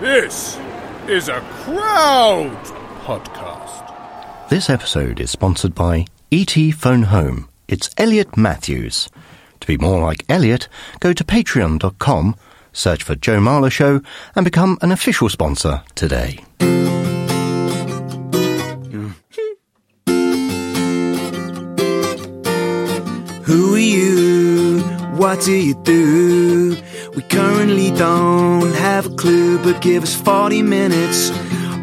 This is a crowd podcast. This episode is sponsored by ET Phone Home. It's Elliot Matthews. To be more like Elliot, go to patreon.com, search for Joe Marler Show, and become an official sponsor today. Who are you? What do you do? We currently don't have a clue, but give us 40 minutes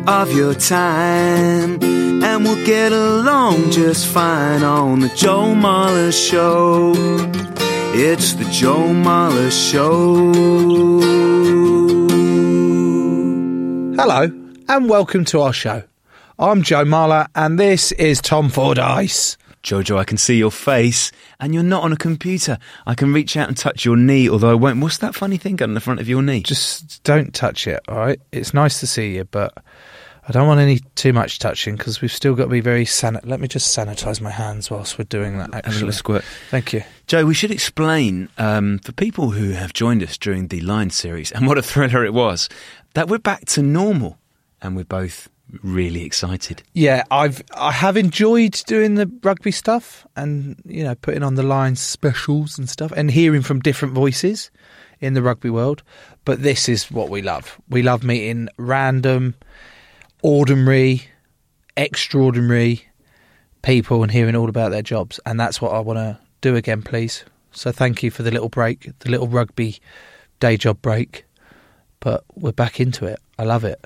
of your time, and we'll get along just fine on the Joe Marler Show. It's the Joe Marler Show. Hello, and welcome to our show. I'm Joe Marler, and this is Tom Fordyce. Jojo, I can see your face, and you're not on a computer. I can reach out and touch your knee, although I won't. What's that funny thing on the front of your knee? Just don't touch it, all right? It's nice to see you, but I don't want any too much touching because we've still got to be very sanit. Let me just sanitize my hands whilst we're doing that. have a little squirt. thank you. Joe, we should explain um, for people who have joined us during the Lions series, and what a thriller it was, that we're back to normal, and we're both really excited. Yeah, I've I have enjoyed doing the rugby stuff and you know putting on the Lions specials and stuff and hearing from different voices in the rugby world. But this is what we love. We love meeting random, ordinary, extraordinary people and hearing all about their jobs. And that's what I want to do again, please. So thank you for the little break, the little rugby day job break. But we're back into it. I love it.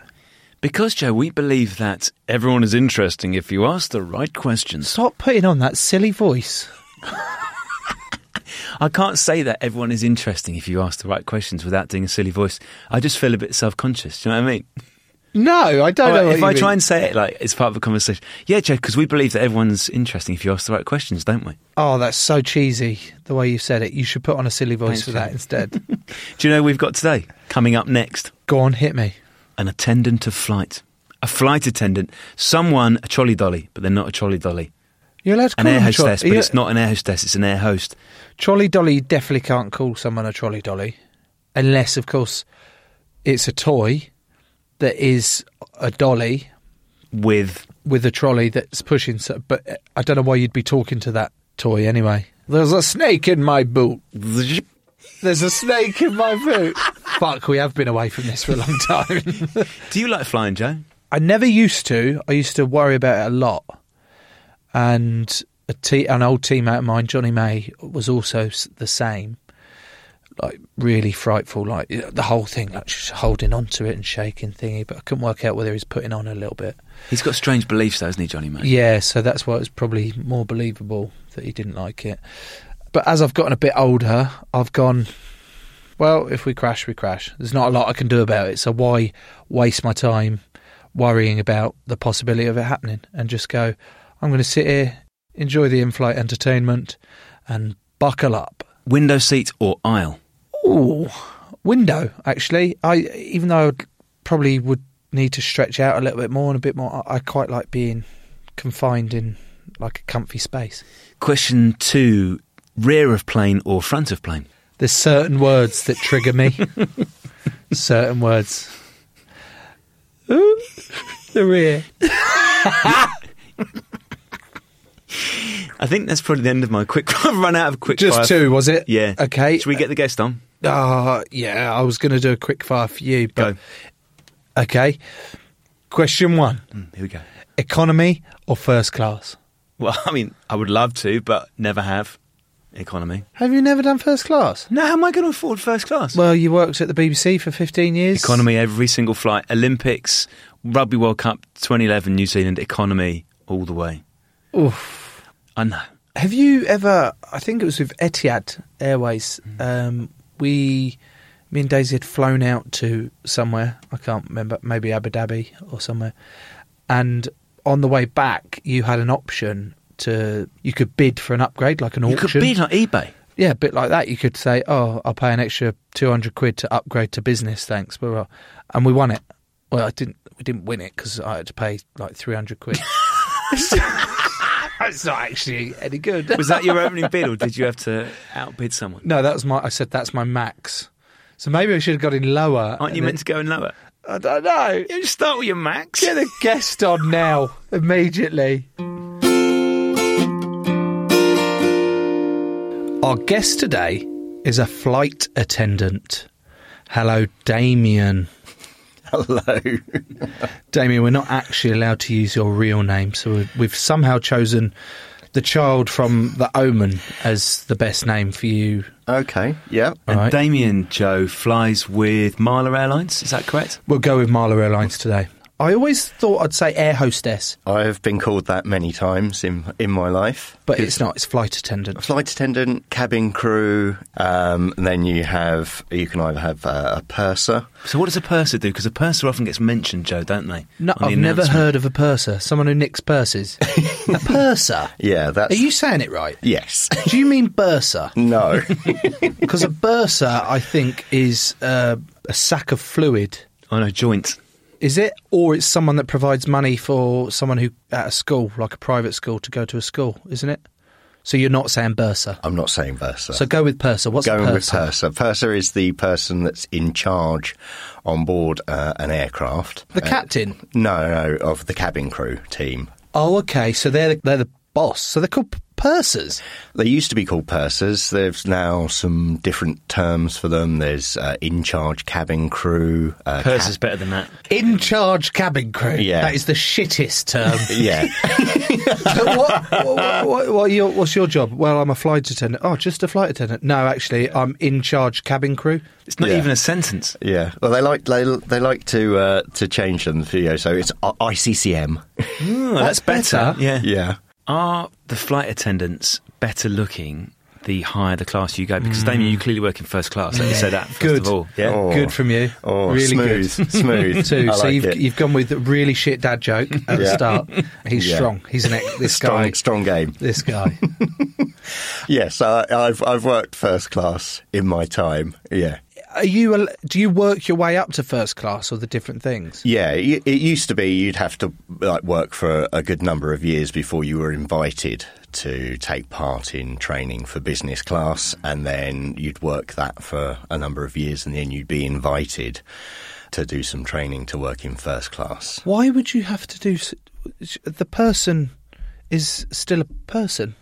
Because, Joe, we believe that everyone is interesting if you ask the right questions. Stop putting on that silly voice. I can't say that everyone is interesting if you ask the right questions without doing a silly voice. I just feel a bit self conscious. Do you know what I mean? No, I don't All know. right, if I mean. try and say it like it's part of a conversation. Yeah, Joe, because we believe that everyone's interesting if you ask the right questions, don't we? Oh, that's so cheesy the way you said it. You should put on a silly voice Thanks, for Joe. that instead. Do you know we've got today? Coming up next. Go on, hit me. An attendant of flight. A flight attendant. Someone, a trolley dolly, but they're not a trolley dolly. You're allowed to An air a tro- hostess, but it's not an air hostess, it's an air host. Trolley dolly. Definitely can't call someone a trolley dolly, unless, of course, it's a toy that is a dolly With with a trolley that's pushing. So, but uh, I don't know why you'd be talking to that toy anyway. There's a snake in my boot. There's a snake in my boot. Fuck, we have been away from this for a long time. Do you like flying, Joe? I never used to. I used to worry about it a lot. And a te- an old teammate of mine, Johnny May, was also the same. Like really frightful, like the whole thing, like just holding on to it and shaking thingy. But I couldn't work out whether he's putting on a little bit. He's got strange beliefs, though, hasn't he, Johnny, May? Yeah, so that's why it was probably more believable that he didn't like it. But as I've gotten a bit older, I've gone, well, if we crash, we crash. There's not a lot I can do about it. So why waste my time worrying about the possibility of it happening and just go, I'm going to sit here, enjoy the in flight entertainment, and buckle up. Window seat or aisle? Ooh, window, actually. I Even though I probably would need to stretch out a little bit more and a bit more, I I quite like being confined in like a comfy space. Question two rear of plane or front of plane? There's certain words that trigger me. certain words. Ooh, the rear. I think that's probably the end of my quick. I've run out of quick Just fire. two, was it? Yeah. Okay. Should we get the guest on? Ah, yeah, I was going to do a quick fire for you, but Go. okay. Question one: Mm, Here we go. economy or first class? Well, I mean, I would love to, but never have. Economy. Have you never done first class? No, how am I going to afford first class? Well, you worked at the BBC for 15 years. Economy every single flight. Olympics, Rugby World Cup 2011, New Zealand, economy all the way. Oof. I know. Have you ever? I think it was with Etihad Airways. Um, we Me and Daisy had flown out to somewhere. I can't remember, maybe Abu Dhabi or somewhere. And on the way back, you had an option to you could bid for an upgrade, like an You auction. could bid on eBay. Yeah, a bit like that. You could say, "Oh, I'll pay an extra two hundred quid to upgrade to business, thanks." Blah, uh, blah. And we won it. Well, I didn't. We didn't win it because I had to pay like three hundred quid. that's not actually any good. Was that your opening bid, or did you have to outbid someone? No, that was my. I said that's my max. So maybe I should have got in lower. Aren't you meant to go in lower? I don't know. You start with your max. Get a guest on now immediately. Our guest today is a flight attendant. Hello, Damien. Hello. Damien, we're not actually allowed to use your real name, so we- we've somehow chosen the child from The Omen as the best name for you. Okay. Yeah. And Right. Damien Joe flies with Marler Airlines. Is that correct? We'll go with Marlow Airlines today. I always thought I'd say air hostess, I have been called that many times in in my life. but it's not. It's flight attendant. Flight attendant, cabin crew, um, and then you have you can either have uh, a purser. So what does a purser do? Because a purser often gets mentioned, Joe, don't they? No, On the I've never announcement. heard of a purser. Someone who nicks purses. a purser. Yeah, that's Are you saying it right? yes. Do you mean bursa? no. Because a bursa, I think, is uh, a sack of fluid. Oh no, joint. Is it, or it's someone that provides money for someone who at a school, like a private school, to go to a school, isn't it? So you're not saying bursa. I'm not saying versa. So go with purser. What's Going with purser? purser. Is the person that's in charge on board uh, an aircraft. The Uh, captain. no, no, of the cabin crew team. Oh, okay. So they're the, they're the boss. So they're called pursers. They used to be called pursers. There's now some different terms for them. There's uh, in charge cabin crew. Uh, Purser's better than that. In charge cabin crew. Yeah. That is the shittest term. yeah. So what, what, what, what your, what's your job? Well, I'm a flight attendant. Oh, just a flight attendant. No, actually, I'm in charge cabin crew. It's not Yeah. even a sentence. Yeah, well, they like they, they like to uh, to change them. You know, so it's ICCM. Oh, That's better. Yeah. Yeah, Are the flight attendants better looking the higher the class you go? Because Damien, hmm. you clearly work in first class. Let me say that first Good. of all. Yeah. Oh. Good from you. Oh, really smooth, good. smooth. Too. I so like you've it. you've gone with a really shit dad joke at the start. He's Yeah. strong. He's an ex- this strong, guy. strong game. This guy. Yes, I, I've I've worked first class in my time. Yeah, Are you? Do you work your way up to first class or the different things? yeah. It, it used to be you'd have to like work for a good number of years before you were invited to take part in training for business class, and then you'd work that for a number of years, and then you'd be invited to do some training to work in first class. Why would you have to do? The person is still a person.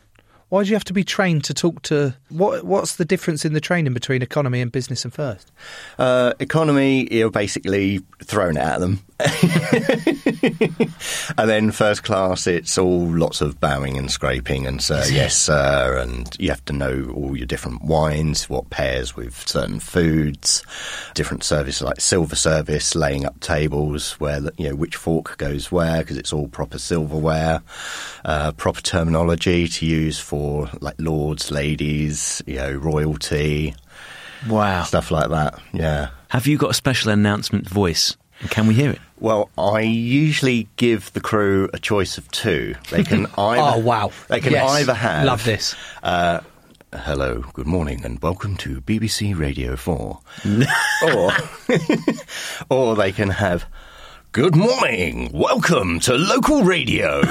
Why do you have to be trained to talk to? What What's the difference in the training between economy and business and first? Uh, economy, you're basically thrown at them. and then first class, it's all lots of bowing and scraping and sir, yes, sir. And you have to know all your different wines, what pairs with certain foods, different services like silver service, laying up tables where, you know, which fork goes where because it's all proper silverware, uh, proper terminology to use for like lords, ladies, you know, royalty, Wow. stuff like that. Yeah. Have you got a special announcement voice? Can we hear it? Well, I usually give the crew a choice of two. They can either Oh wow! They can Yes. either have love this. Uh, hello, good morning, and welcome to BBC Radio Four, or or they can have. Good morning. Welcome to local radio.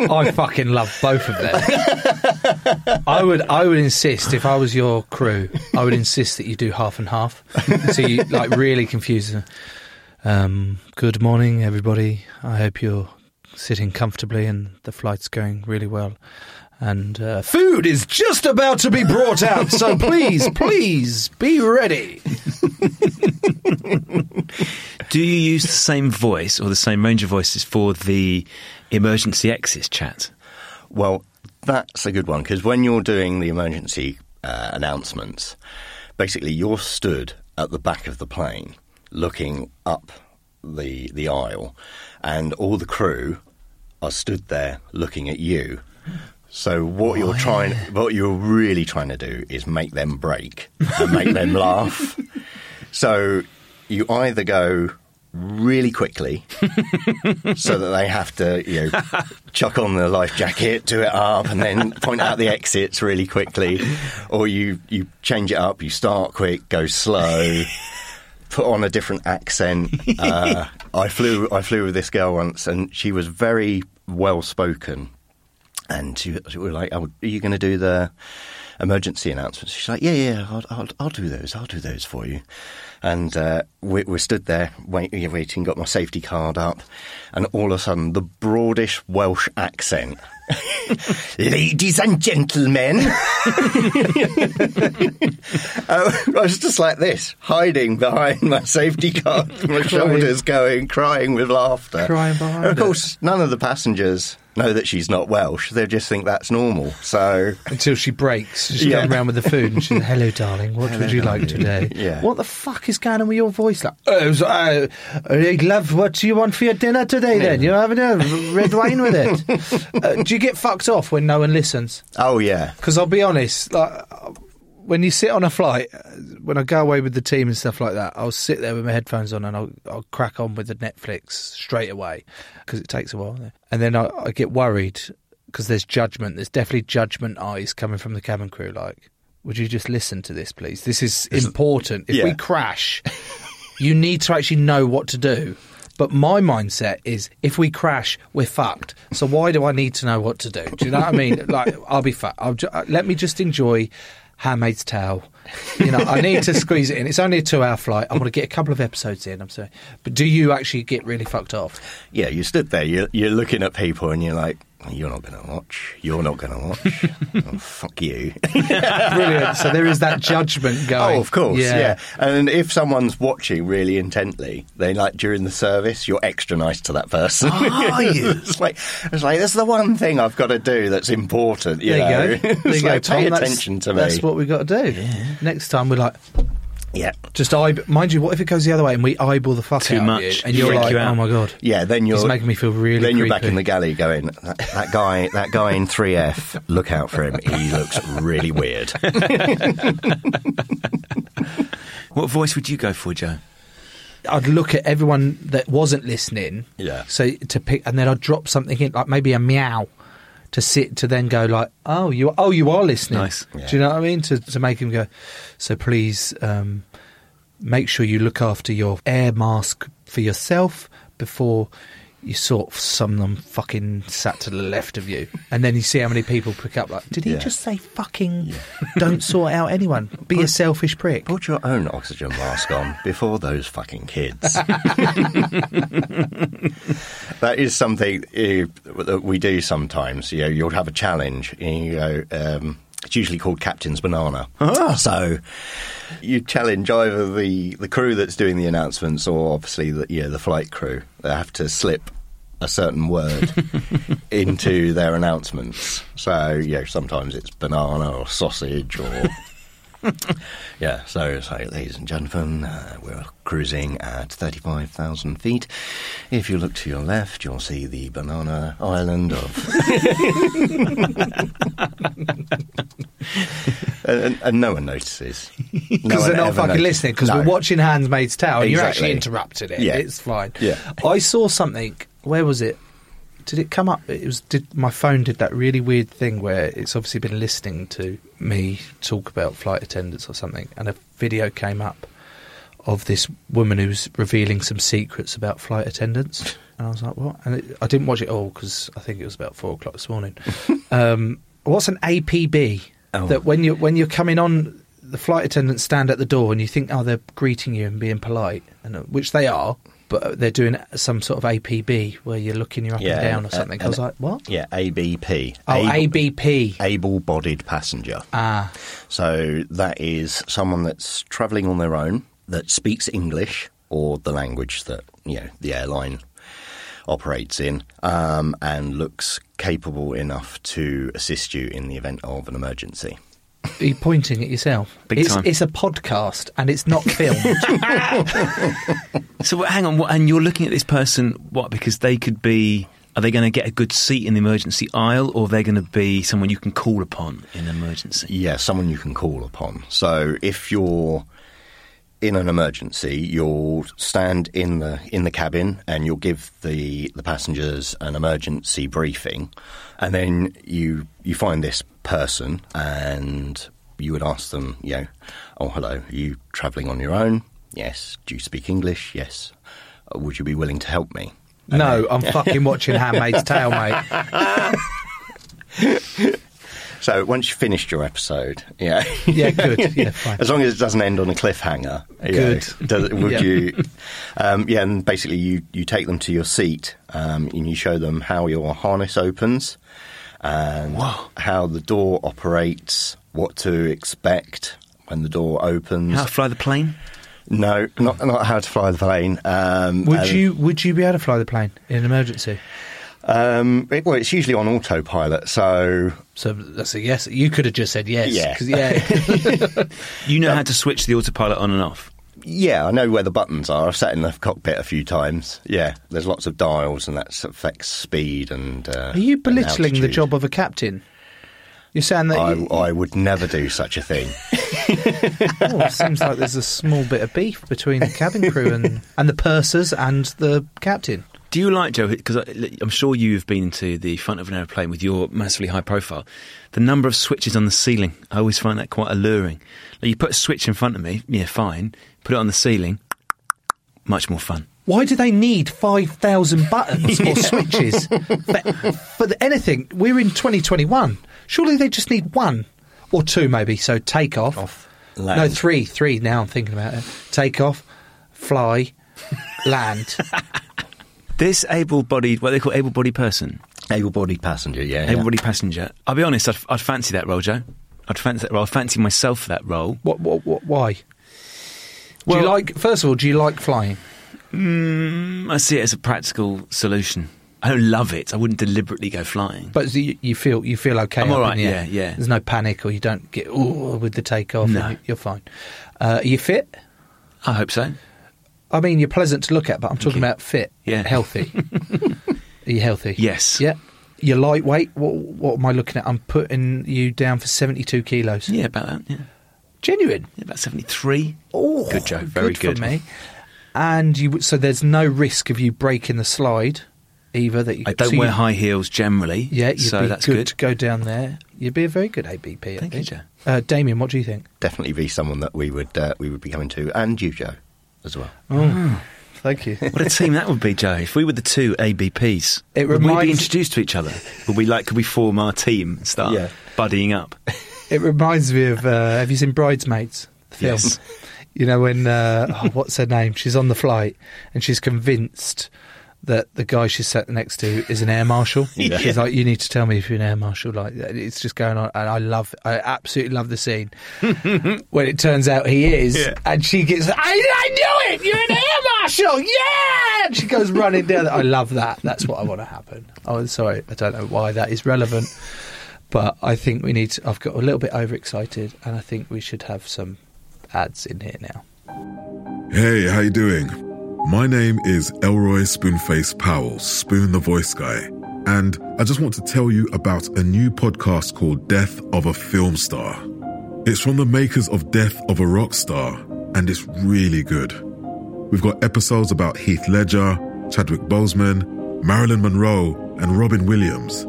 I fucking love both of them. I would, I would insist if I was your crew, I would insist that you do half and half. So you like really confuse them. Um, good morning, everybody. I hope you're sitting comfortably and the flight's going really well. And uh, food is just about to be brought out, so please, please be ready. Do you use the same voice or the same range of voices for the emergency exits chat? Well, that's a good one because when you're doing the emergency uh, announcements, basically you're stood at the back of the plane looking up the the aisle, and all the crew are stood there looking at you So what you're trying, what you're really trying to do is make them break and make them laugh. So you either go really quickly so that they have to, you know, chuck on the life jacket, do it up, and then point out the exits really quickly, or you you change it up. You start quick, go slow. Put on a different accent. Uh, I flew. I flew with this girl once, and she was very well spoken, and she, she was like, oh, "Are you going to do the emergency announcements?" She's like, "Yeah, yeah, I'll, I'll, I'll do those. I'll do those for you." And uh, we, we stood there wait, waiting, got my safety card up, and all of a sudden, the broadish Welsh accent. Ladies and gentlemen, Uh, I was just like this, hiding behind my safety card, my shoulders going, crying with laughter. Crying behind And of it. course, none of the passengers know that she's not Welsh. They just think that's normal. So, Until she breaks, she Yeah. comes around with the food and she's, "Hello, darling. What would you like today?" Yeah. What the fuck is going on with your voice? Like, oh, so, uh, I love. What do you want for your dinner today? Then you're having a red wine with it. uh, do you get fucked off when no one listens? oh yeah, Because I'll be honest, like when you sit on a flight, uh, when I go away with the team and stuff like that, I'll sit there with my headphones on and I'll, I'll crack on with the Netflix straight away because it takes a while. And then I, I get worried because there's judgment. There's definitely judgment eyes coming from the cabin crew. Like, would you just listen to this, please? This is important. If we crash, you need to actually know what to do. But my mindset is if we crash, we're fucked. So why do I need to know what to do? Do you know what I mean? Like, I'll be fucked. Ju- uh, let me just enjoy Handmaid's Tale. You know, I need to squeeze it in. It's only a two hour flight. I want to get a couple of episodes in. I'm sorry. But do you actually get really fucked off? yeah. You stood there, you're, you're looking at people, and you're like, "You're not going to watch. You're not going to watch. oh, fuck you." Brilliant. So there is that judgment going. Oh, of course, yeah. yeah. And if someone's watching really intently, then like during the service, you're extra nice to that person. Are you? it's like it's like that's the one thing I've got to do that's important. You There know? you go. There you go, like, Tom. pay attention to me. That's what we've got to do. Yeah. Next time we're like, yeah, just eye. Mind you, what if it goes the other way and we eyeball the fuck Too out much. of you, and you're Freak like, you out. oh my god, yeah. Then you're He's making me feel really. Then you're back creepy. in the galley going, that, that guy, that guy in 3F, look out for him. He looks really weird. What voice would you go for, Joe? I'd look at everyone that wasn't listening. Yeah. So to pick, and then I'd drop something in, like maybe a meow, to sit to then go like, oh, you, oh, you are listening. Nice. Do you know what I mean? To to make him go. So please, um, make sure you look after your air mask for yourself before. You sort of some them fucking sat to the left of you, and then you see how many people pick up. Like, did he Yeah. just say fucking? Don't sort out anyone. Be a selfish prick. Put your own oxygen mask on before those fucking kids. that is something uh, that we do sometimes. You know, you'll have a challenge, and you go. Um, it's usually called Captain's Banana. Ah. So you challenge either the, the crew that's doing the announcements, or obviously the know, the flight crew. They have to slip a certain word into their announcements. So yeah, sometimes it's banana or sausage or yeah, so, so ladies and gentlemen, uh, we're cruising at 35,000 feet. If you look to your left, you'll see the banana island of. and, and, no one notices. Because No they're not fucking listening. Because No. we're watching Handmaid's Tale, and you're actually Exactly. interrupting it. Yeah. It's fine. Yeah. I saw something. Where was it? Did it come up? It was. Did my phone did that really weird thing where it's obviously been listening to me talk about flight attendants or something, and a video came up of this woman who's revealing some secrets about flight attendants. And I was like, what? And it, I didn't watch it all because I think it was about four o'clock this morning. um, what's an APB? Oh. That when you when you're coming on, the flight attendants stand at the door and you think, oh, they're greeting you and being polite, and uh, which they are. But they're doing some sort of APB where you're looking you up Yeah, and down or something. I was like, what? Yeah, ABP. Oh, Able- ABP. Able-bodied passenger. Ah, So that is someone that's travelling on their own that speaks English or the language that you know the airline operates in, um, and looks capable enough to assist you in the event of an emergency. Are you pointing at yourself? Big it's, time. it's a podcast and it's not filmed. So hang on, what, and you're looking at this person, what? Because they could be Are they going to get a good seat in the emergency aisle, or are they going to be someone you can call upon in an emergency? Yeah, someone you can call upon. So if you're in an emergency, you'll stand in the in the cabin and you'll give the the passengers an emergency briefing, and then you you find this person and you would ask them, you know, oh hello, are you travelling on your own? Yes. Do you speak English? Yes. Uh, would you be willing to help me? And No, I'm fucking watching Handmaid's Tale, mate. So once you've finished your episode, yeah, Yeah, good. Yeah, fine. as long as it doesn't end on a cliffhanger, Good. know, does, would Yeah. you? Um, yeah, and basically you you take them to your seat um, and you show them how your harness opens and how the door operates, what to expect when the door opens. How to fly the plane? no, not not how to fly the plane. Um, Would you would you be able to fly the plane in an emergency? Um, it- well, it's usually on autopilot, so So that's a yes. You could have just said yes. Yeah. yeah. You know how to switch the autopilot on and off. Yeah, I know where the buttons are. I've sat in the cockpit a few times. Yeah, there's lots of dials, and that affects speed and. Uh, Are you belittling the job of a captain? You're saying that I, you- I would never do such a thing. oh, it seems like there's a small bit of beef between the cabin crew and, and the pursers and the captain. Do you like Joe? Because uh, I'm sure you've been to the front of an aeroplane with your massively high profile. The number of switches on the ceiling, I always find that quite alluring. Like you put a switch in front of me, yeah, fine. Put it on the ceiling, much more fun. Why do they need 5,000 buttons or switches for, for the, anything? We're in 2021. Surely they just need one or two, maybe. So take off. land. No, three. Three now I'm thinking about it. Take off, fly, land. This able-bodied, what they call able-bodied person, Able-bodied passenger, yeah. yeah. able-bodied passenger. I'll be honest, I'd, I'd fancy that role, Joe. I'd fancy that role. I'd fancy myself for that role. What, what, what, why? do Well- you like, first of all, do you like flying? Mm, I see it as a practical solution. I don't love it. I wouldn't deliberately go flying. But you, you feel you feel okay. I'm up all in right, the air. yeah, yeah. There's no panic, or you don't get ooh with the takeoff. No. you- you're fine. Uh, are you fit? I hope so. I mean, you're pleasant to look at, but I'm talking about fit, Yeah. healthy. are you healthy? Yes. Yeah. You're lightweight. What, what am I looking at? I'm putting you down for 72 kilos. Yeah, about that. Yeah, Genuine. yeah about seventy-three. Oh, Good, Joe. Very for good. For me. And you, so there's no risk of you breaking the slide, either. That you, I don't so wear you- high heels generally. Yeah, you'd so be that's good, good. to go down there. You'd be a very good ABP. I Thank you. Joe. Uh, Damien, what do you think? Definitely be someone that we would uh, we would be coming to, and you, Joe, as well. Oh, thank you. What a team that would be, Joe. If we were the two ABPs, It would we be introduced to each other? Would we like? Could we form our team? and Start Yeah. buddying up. It reminds me of. Uh, have you seen Bridesmaids? The film. Yes. You know when uh, oh, what's her name? She's on the flight and she's convinced that the guy she's sat next to is an air marshal. She's like, "You need to tell me if you're an air marshal." Like it's just going on, and I love, I absolutely love the scene when it turns out he is, Yeah. and she gets, I, I knew it. You're an air marshal, yeah! And she goes running down. I love that. That's what I want to happen. Oh, sorry, I don't know why that is relevant. But I think we need. To, I've got a little bit overexcited, and I think we should have some ads in here now. Hey, how you doing? My name is Elroy Spoonface Powell, Spoon the Voice Guy, and I just want to tell you about a new podcast called Death of a Film Star. It's from the makers of Death of a Rock Star, and it's really good. We've got episodes about Heath Ledger, Chadwick Boseman, Marilyn Monroe, and Robin Williams.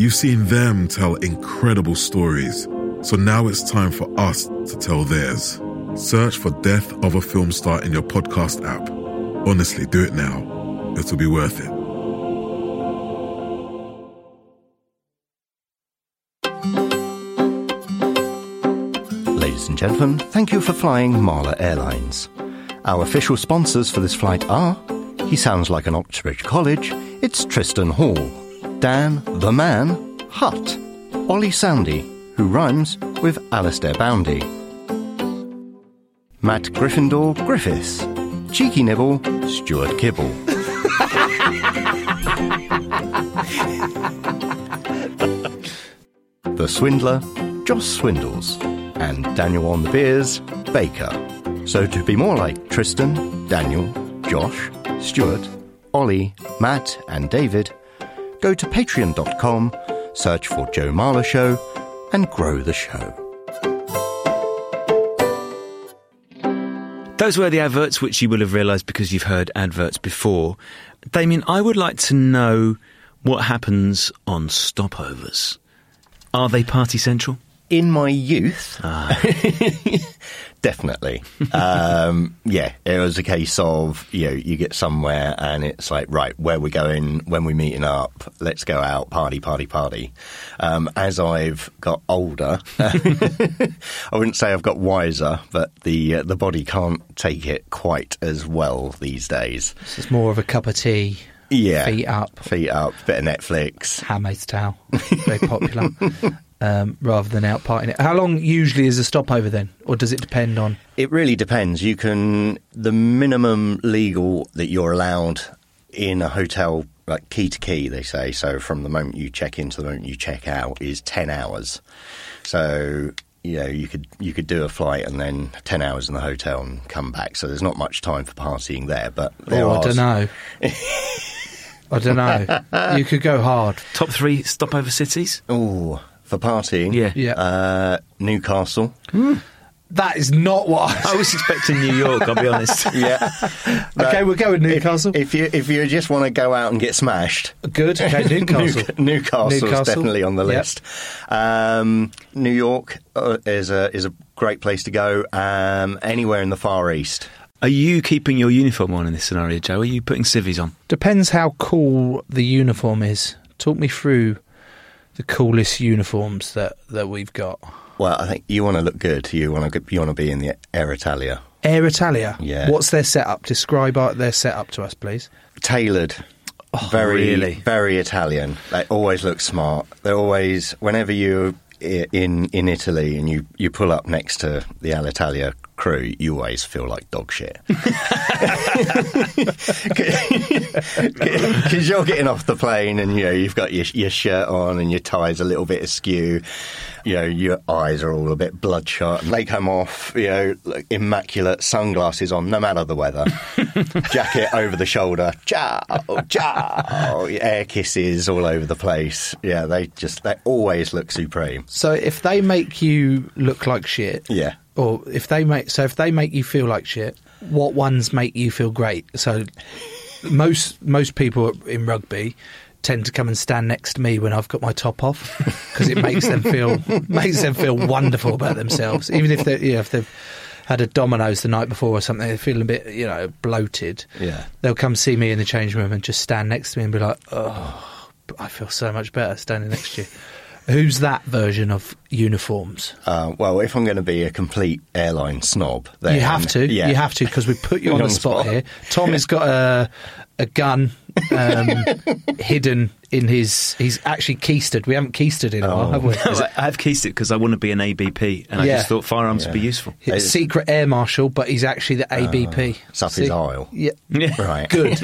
You've seen them tell incredible stories, so now it's time for us to tell theirs. Search for Death of a Film Star in your podcast app. Honestly, do it now. It'll be worth it. Ladies and gentlemen, thank you for flying Marler Airlines. Our official sponsors for this flight are He Sounds Like an Oxbridge College, it's Tristan Hall, Dan the Man, Hutt, Ollie Sandy, who rhymes with Alastair Boundy, Matt Gryffindor Griffiths, Cheeky Nibble, Stuart Kibble. The Swindler, Joss Swindles, and Daniel on the Beers, Baker. So to be more like Tristan, Daniel, Josh, Stuart, Ollie, Matt, and David, go to patreon.com, search for Joe Marler Show, and grow the show. Those were the adverts which you will have realised because you've heard adverts before. Damien, I would like to know what happens on stopovers. Are they party central? In my youth, definitely. um, yeah, it was a case of you know you get somewhere and it's like right where we're going when we're meeting up. Let's go out party party party. Um, as I've got older, I wouldn't say I've got wiser, but the uh, the body can't take it quite as well these days. It's more of a cup of tea, Yeah, feet up, feet up, bit of Netflix. handmaid's towel, very popular, um, rather than out partying it. How long usually is a stopover then, or does it depend on? It really depends. You can the minimum legal that you're allowed in a hotel, like key to key, they say. So from the moment you check in to the moment you check out is ten hours. So you know you could you could do a flight and then ten hours in the hotel and come back. So there's not much time for partying there. But there oh, I don't know. I don't know. You could go hard. Top three stopover cities? Oh, for partying, Yeah. Yeah. Uh, Newcastle. That is not what I I was expecting New York, I'll be honest. Yeah. Okay, we'll go with Newcastle. If you if you just want to go out and get smashed, Good. Okay, Newcastle. New, Newcastle's Newcastle. definitely on the Yep. list. Um, New York uh, is a is a great place to go. Um, anywhere in the Far East. Are you keeping your uniform on in this scenario, Joe? Are you putting civvies on? Depends how cool the uniform is. Talk me through the coolest uniforms that, that we've got. Well, I think you want to look good. You want to you want to be in the Air Italia, Air Italia. Yeah. What's their setup? Describe their setup to us, please. tailored. Oh, very, really? very Italian. They always look smart. They're always whenever you in in Italy and you you pull up next to the Alitalia crew, you always feel like dog shit. Because you're getting off the plane and you know you've got your your shirt on and your tie's a little bit askew. You know your eyes are all a bit bloodshot. And they come off, you know, like immaculate sunglasses on, no matter the weather. Jacket over the shoulder, ciao, ciao. Air kisses all over the place. Yeah, they just they always look supreme. So if they make you look like shit, Yeah. Or if they make so if they make you feel like shit, what ones make you feel great? So most most people in rugby tend to come and stand next to me when I've got my top off because it makes them feel makes them feel wonderful about themselves, even if they you know, if they've had a Domino's the night before or something, they're feeling a bit you know bloated. Yeah. they'll come see me in the change room and just stand next to me and be like, "Oh, I feel so much better standing next to you." Who's that version of uniforms? Uh, well, if I'm going to be a complete airline snob, then you have to. Yeah. You have to because we put you on, You're the spot, here. Tom has got a a gun um, hidden in his. He's actually keistered. We haven't keistered in a while, Oh. have we? No, I, I have keysed because I want to be an ABP, and I Yeah. just thought firearms would be useful. He's a secret air marshal, but he's actually the ABP. It's up his aisle. Yeah, Yeah. Right. good.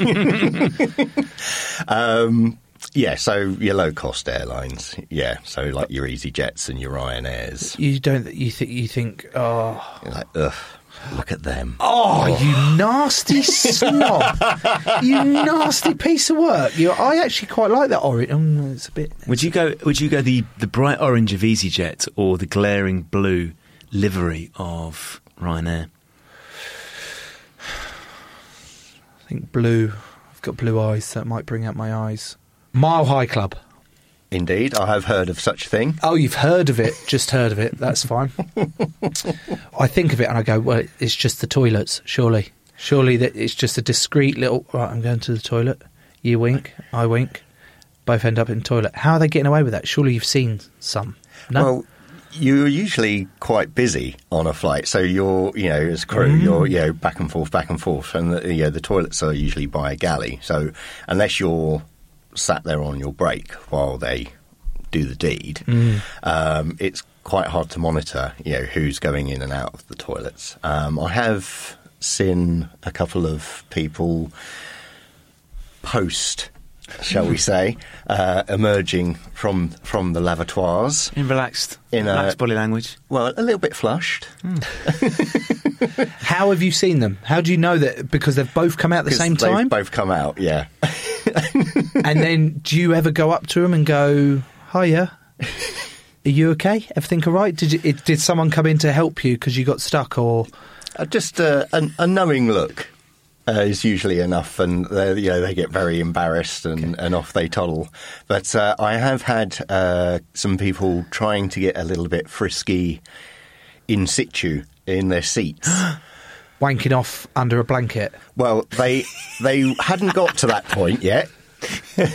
Um, yeah, so your low cost airlines. Yeah, so like your EasyJets and your Ryanairs. you don't. You think? You think? Oh, You're like, ugh, look at them. oh, you nasty snob! you nasty piece of work. You. I actually quite like that orange. Um, it's a bit. Would you go? Would you go the the bright orange of EasyJet or the glaring blue livery of Ryanair? I think blue. I've got blue eyes. so That might bring out my eyes. Mile High Club. Indeed, I have heard of such a thing. Oh, you've heard of it. Just heard of it. That's fine. I think of it and I go, well, it's just the toilets, surely. Surely that it's just a discreet little. Right, I'm going to the toilet. You wink, I wink. Both end up in the toilet. How are they getting away with that? Surely you've seen some. No. Well, you're usually quite busy on a flight, so you're, you know, as crew, Mm. you're, you know, back and forth, back and forth, and the, you know, the toilets are usually by a galley. So unless you're sat there on your break while they do the deed, Mm. um, it's quite hard to monitor, you know, who's going in and out of the toilets. Um, I have seen a couple of people post. Shall we say, uh, emerging from from the lavatoires? In relaxed, In a- relaxed body language. Well, a little bit flushed. How have you seen them? How do you know that? Because they've both come out at the same they've time? both come out, yeah. and then do you ever go up to them and go, "Hiya, are you okay? Everything all right? Did you, it, did someone come in to help you because you got stuck, or Uh, just uh, a, a knowing look uh, is usually enough, and they, you know they get very embarrassed and, and off they toddle. But uh, I have had uh, some people trying to get a little bit frisky in situ in their seats. wanking off under a blanket?" Well, they they hadn't got to that point yet. they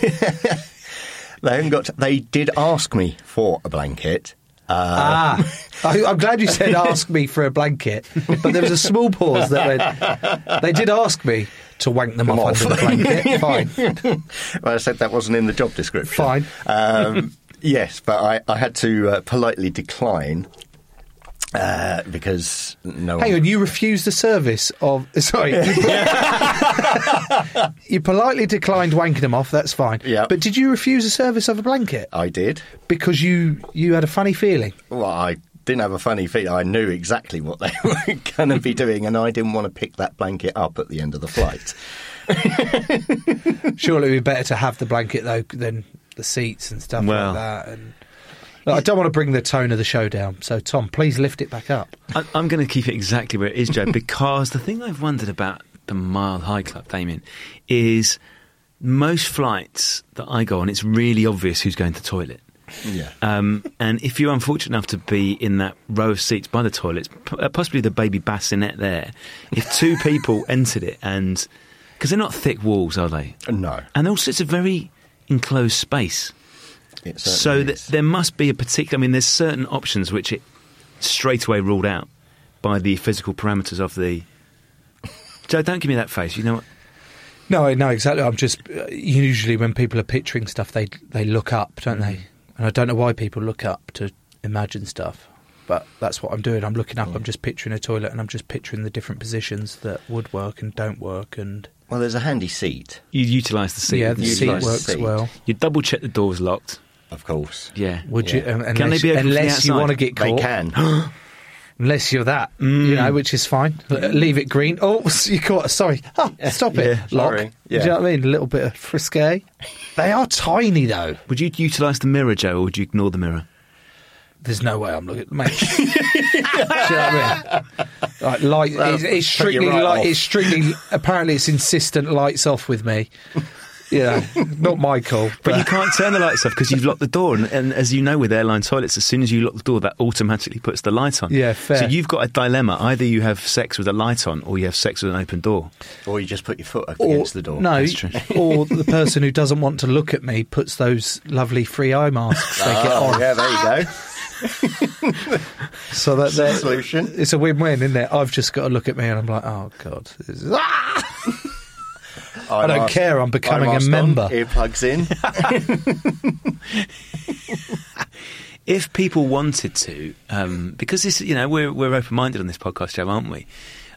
hadn't got. To, they did ask me for a blanket. Uh, ah, I, I'm glad you said ask me for a blanket, but there was a small pause that went. They did ask me to wank them off, off. under the blanket. Fine, well, I said that wasn't in the job description. Fine. Um, yes, but I, I had to uh, politely decline uh, because no. hang one- on. You refused the service of. Sorry, you, you politely declined wanking them off. That's fine. Yeah. but did you refuse the service of a blanket I did. because you you had a funny feeling? Well, I didn't have a funny feeling. I knew exactly what they were going to be doing, and I didn't want to pick that blanket up at the end of the flight. Surely it'd be better to have the blanket though than the seats and stuff Well. like that. And Look, I don't want to bring the tone of the show down. So Tom, please lift it back up. I, I'm going to keep it exactly where it is, Joe, because the thing I've wondered about the Mile High Club, Damien, is most flights that I go on, it's really obvious who's going to the toilet. Yeah. Um, and if you're unfortunate enough to be in that row of seats by the toilets, p- uh, possibly the baby bassinet there, if two people entered it and because they're not thick walls, are they? no. And also, it's a very enclosed space. It So th- there must be a particular. I mean, there's certain options which it straight away ruled out by the physical parameters of the. Joe, don't give me that face. You know what? No, no, exactly. I'm just uh, usually when people are picturing stuff, they they look up, don't they? And I don't know why people look up to imagine stuff, but that's what I'm doing. I'm looking up. I'm just picturing a toilet, and I'm just picturing the different positions that would work and don't work. And Well, there's a handy seat, You utilise the seat. yeah, the you. seat utilise the works seat. well. You double check the door's locked. Of course. Yeah. Would Yeah. you? Um, unless, Can they be open from the unless you want to get caught? They caught? can. Unless you're that, you know, which is fine. L- Leave it green. Oh, you caught. Sorry. Oh, stop it. Yeah, Lock. sorry. Do you know what I mean? A little bit of frisque. They are tiny though. Would you utilise the mirror, Joe, or would you ignore the mirror? There's no way I'm looking, mate. Do you know what I mean? Like, light, Well, it's, it's strictly, right light, off. it's strictly. Apparently, it's insistent lights off with me. You know, not my call. But you can't turn the lights off because you've locked the door. And, and as you know, with airline toilets, as soon as you lock the door, that automatically puts the light on. Yeah, fair. So you've got a dilemma. Either you have sex with a light on, or you have sex with an open door. Or you just put your foot or, against the door. no, That's true. or the person who doesn't want to look at me puts those lovely free eye masks they get Oh, on. yeah, there you go. So that That's the that- solution. It's a win-win, isn't it? I've just got to look at me and I'm like, oh god, this ah! is- I don't care, I'm becoming a masked on, member. Earplugs in. If people wanted to, um, because this, you know, we're we're open minded on this podcast, Joe, aren't we?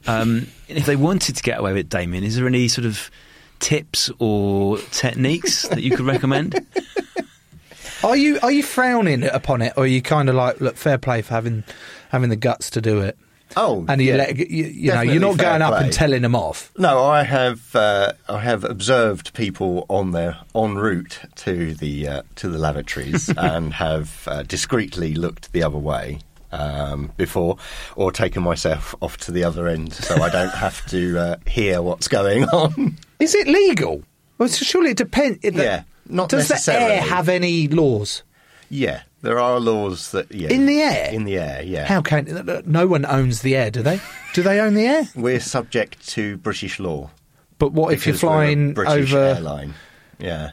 Um, if they wanted to get away with Damien, is there any sort of tips or techniques that you could recommend? Are you are you frowning upon it, or are you kind of like, look, fair play for having having the guts to do it? Oh, And you yeah. let you, you know you're not going up play. and telling them off. No, I have uh, I have observed people on their en route to the uh, to the lavatories and have uh, discreetly looked the other way um, before, or taken myself off to the other end so I don't have to uh, hear what's going on. Is it legal? Well, surely it depends. Yeah, not Does the air have any laws? yeah, there are laws that yeah In the air? in the air. Yeah, How can no one owns the air? Do they? Do they own the air? we're subject to British law. But what if you're because we're a flying British over? airline? Yeah.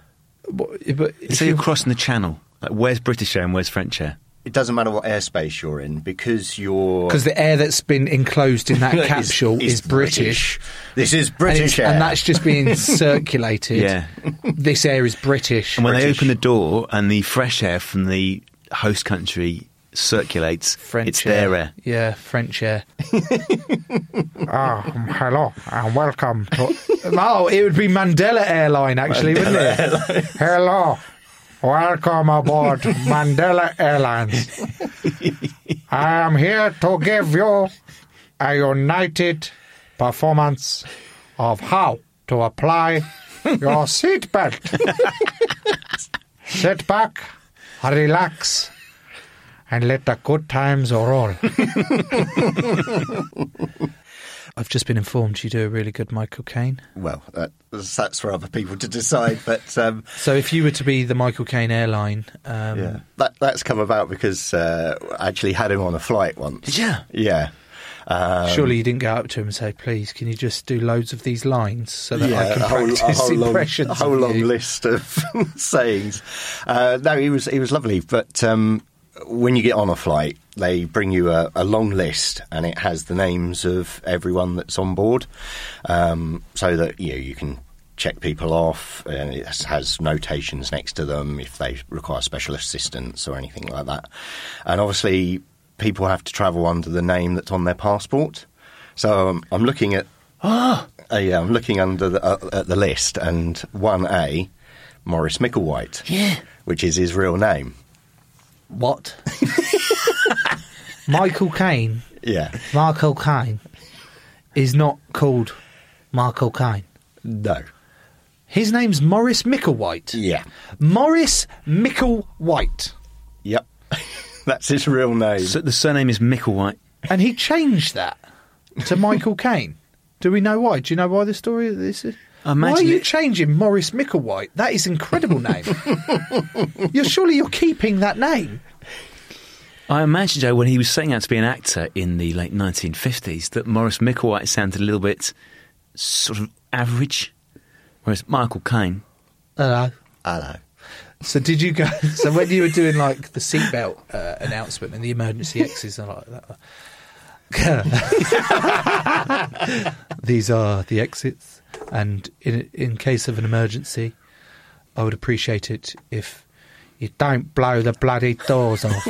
what- But so you're you- crossing the channel. Like, where's British air and where's French air? It doesn't matter what airspace you're in because you're because the air that's been enclosed in that capsule is, British. This is British it's- air. and that's just being circulated. Yeah. This air is British. And when they open the door and the fresh air from the host country circulates, French it's their air. Yeah, French air. Ah, hello and welcome to. Oh, it would be Mandela Airline, actually, wouldn't it? hello, welcome aboard Mandela Airlines. I am here to give you a united performance of how to apply your seatbelt. Sit back, relax, and let the good times roll. I've just been informed you do a really good Michael Caine. Well, that, that's for other people to decide. But um, So if you were to be the Michael Caine airline, um, yeah, that that's come about because uh, I actually had him on a flight once. Did ya? Yeah. Um, surely you didn't go up to him and say, "Please, can you just do loads of these lines so that I can a whole, a practice whole long, a whole long you? list of sayings. Uh, no, he was he was lovely, but um, when you get on a flight, they bring you a, a long list, and it has the names of everyone that's on board, um, so that you know, you can check people off, and it has notations next to them if they require special assistance or anything like that. And obviously, people have to travel under the name that's on their passport. So um, I'm looking at uh, yeah, I'm looking under the, uh, at the list, and one A, Morris Micklewhite, Yeah. which is his real name. What? Michael Caine. Yeah, Michael Caine is not called Michael Caine. no, His name's Morris Micklewhite. yeah, Morris Micklewhite. yep, that's his real name. So the surname is Micklewhite. And he changed that to Michael Caine. Do we know why? Do you know why the story of this is? I Why are imagine you it- changing Morris Micklewhite? That is an incredible name. you're surely you're keeping that name. I imagine, Joe, when he was setting out to be an actor in the late 1950s, that Morris Micklewhite sounded a little bit sort of average, whereas Michael Caine. Hello. Hello. So did you go? So when you were doing like the seatbelt uh, announcement and the emergency exits and like that, these are the exits, and in in case of an emergency, I would appreciate it if you don't blow the bloody doors off.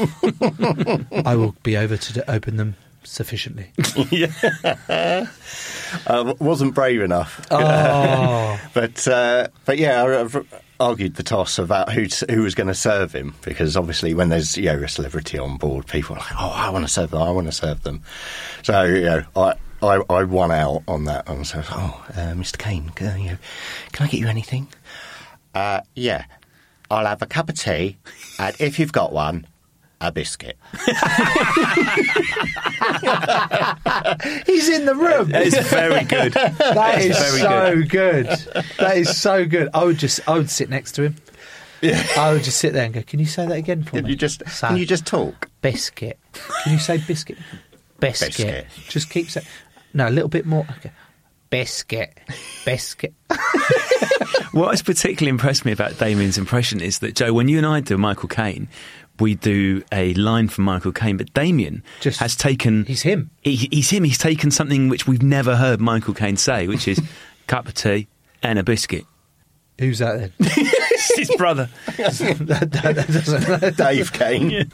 I will be over to open them sufficiently. yeah. Uh, wasn't brave enough. Oh, But uh, but yeah, I- argued the toss about who who was going to serve him because obviously when there's you know, a celebrity on board, people are like, oh, I want to serve them, I want to serve them. So you know, I. I, I won out on that and said, "Oh, uh, Mr. Caine, can, you can I get you anything?" Uh, yeah, I'll have a cup of tea, and if you've got one, a biscuit. he's in the room. That is very good. That is very so good. That is so good. I would just, I would sit next to him. Yeah. I would just sit there and go, "Can you say that again for Can me?" you just So, can you just talk? biscuit? Can you say biscuit? Biscuit. Biscuit. Just keep saying. No, a little bit more. Okay. Biscuit. Biscuit. What has particularly impressed me about Damien's impression is that, Joe, when you and I do Michael Caine, we do a line from Michael Caine, but Damien Just- has taken. He's him. He, he's him. He's taken something which we've never heard Michael Caine say, which is cup of tea and a biscuit. Who's that then? It's his brother. that, that, that doesn't. Dave Caine.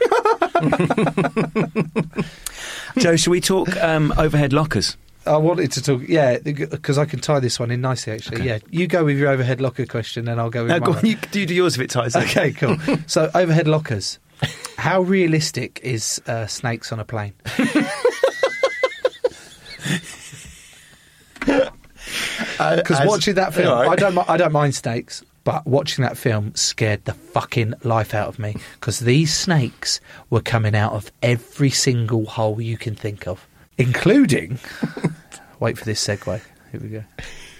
Joe, shall we talk um, overhead lockers? I wanted to talk. Yeah, because I can tie this one in nicely. Actually, yeah. You go with your overhead locker question, and I'll go with No, my go on, you, you do yours if it ties in. Okay, cool. so overhead lockers. How realistic is uh, snakes on a plane? Because As- watching that film, Right. I don't, I don't mind snakes, but watching that film scared the fucking life out of me. Because these snakes were coming out of every single hole you can think of, including. wait for this segue. Here we go.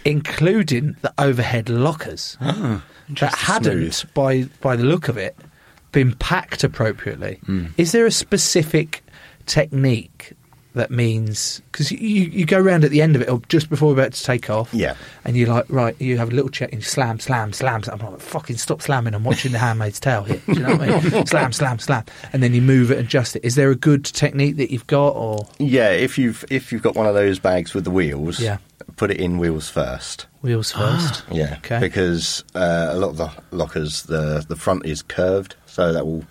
Including the overhead lockers that hadn't, by by the look of it, been packed appropriately. Is there a specific technique that means because you, you go around at the end of it or just before we're about to take off, Yeah. and you're like, right, you have a little check and you slam, slam, slam. slam. I'm like, fucking stop slamming. I'm watching The Handmaid's Tale here. Do you know what I mean? slam, slam, slam, and then you move it, and adjust it. Is there a good technique that you've got, or Yeah, if you've if you've got one of those bags with the wheels, Yeah. put it in wheels first. wheels first? Yeah, Okay. because uh, a lot of the lockers, the the front is curved, so that will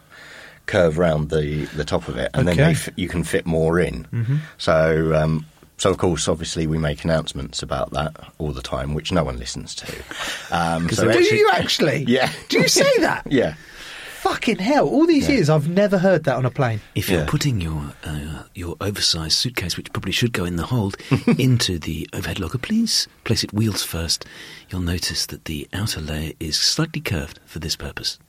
curve round the the top of it, and then Okay. they f- you can fit more in. Mm-hmm. So. Um, so of course, obviously, we make announcements about that all the time, which no one listens to. Um, so Do actually- you actually? Yeah. Do you say that? Yeah. Fucking hell! All these years, I've never heard that on a plane. If you're Yeah. putting your uh, your oversized suitcase, which probably should go in the hold, into the overhead locker, please place it wheels first. You'll notice that the outer layer is slightly curved for this purpose.